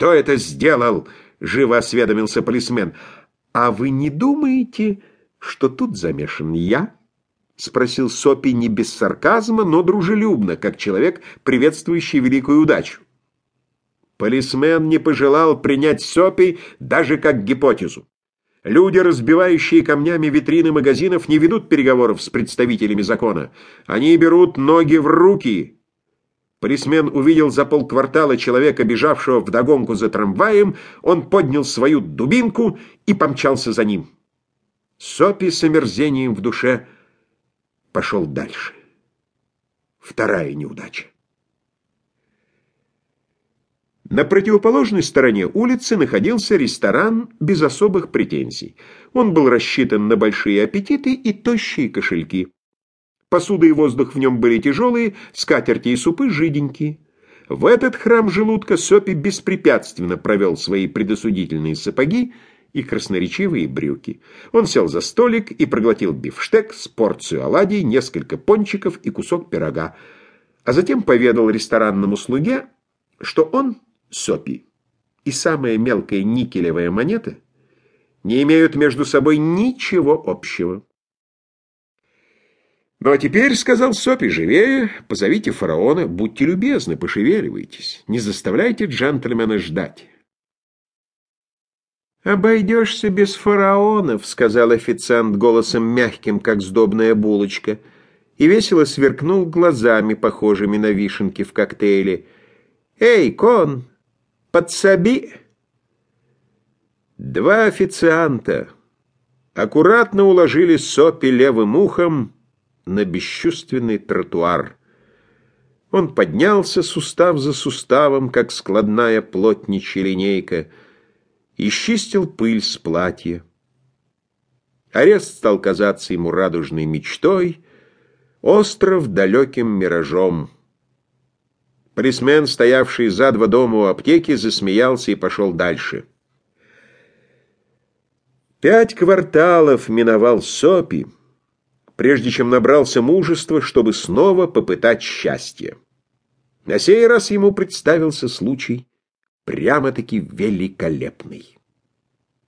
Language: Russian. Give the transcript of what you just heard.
«Кто это сделал?» — живо осведомился полисмен. «А вы не думаете, что тут замешан я?» — спросил Сопи не без сарказма, но дружелюбно, как человек, приветствующий великую удачу. Полисмен не пожелал принять Сопи даже как гипотезу. Люди, разбивающие камнями витрины магазинов, не ведут переговоров с представителями закона. Они берут ноги в руки. Полисмен увидел за полквартала человека, бежавшего вдогонку за трамваем, он поднял свою дубинку и помчался за ним. Сопи с омерзением в душе пошел дальше. Вторая неудача. На противоположной стороне улицы находился ресторан без особых претензий. Он был рассчитан на большие аппетиты и тощие кошельки. Посуда и воздух в нем были тяжелые, скатерти и супы жиденькие. В этот храм желудка Сопи беспрепятственно провел свои предосудительные сапоги и красноречивые брюки. Он сел за столик и проглотил бифштег с порцию оладий, несколько пончиков и кусок пирога, а затем поведал ресторанному слуге, что он сопи и самая мелкая никелевая монета не имеют между собой ничего общего. «Ну а теперь, — сказал Сопи, — живее, позовите фараона, будьте любезны, пошевеливайтесь, не заставляйте джентльмена ждать». «Обойдешься без фараонов», — сказал официант голосом мягким, как сдобная булочка, и весело сверкнул глазами, похожими на вишенки в коктейле. «Эй, кон, Подсоби!» Два официанта аккуратно уложили Сопи левым ухом на бесчувственный тротуар. Он поднялся сустав за суставом, как складная плотничья линейка, и счистил пыль с платья. Арест стал казаться ему радужной мечтой, остров далеким миражом — Полисмен, стоявший за два дома у аптеки, засмеялся и пошел дальше. Пять кварталов миновал Сопи, прежде чем набрался мужества, чтобы снова попытать счастье. На сей раз ему представился случай прямо-таки великолепный.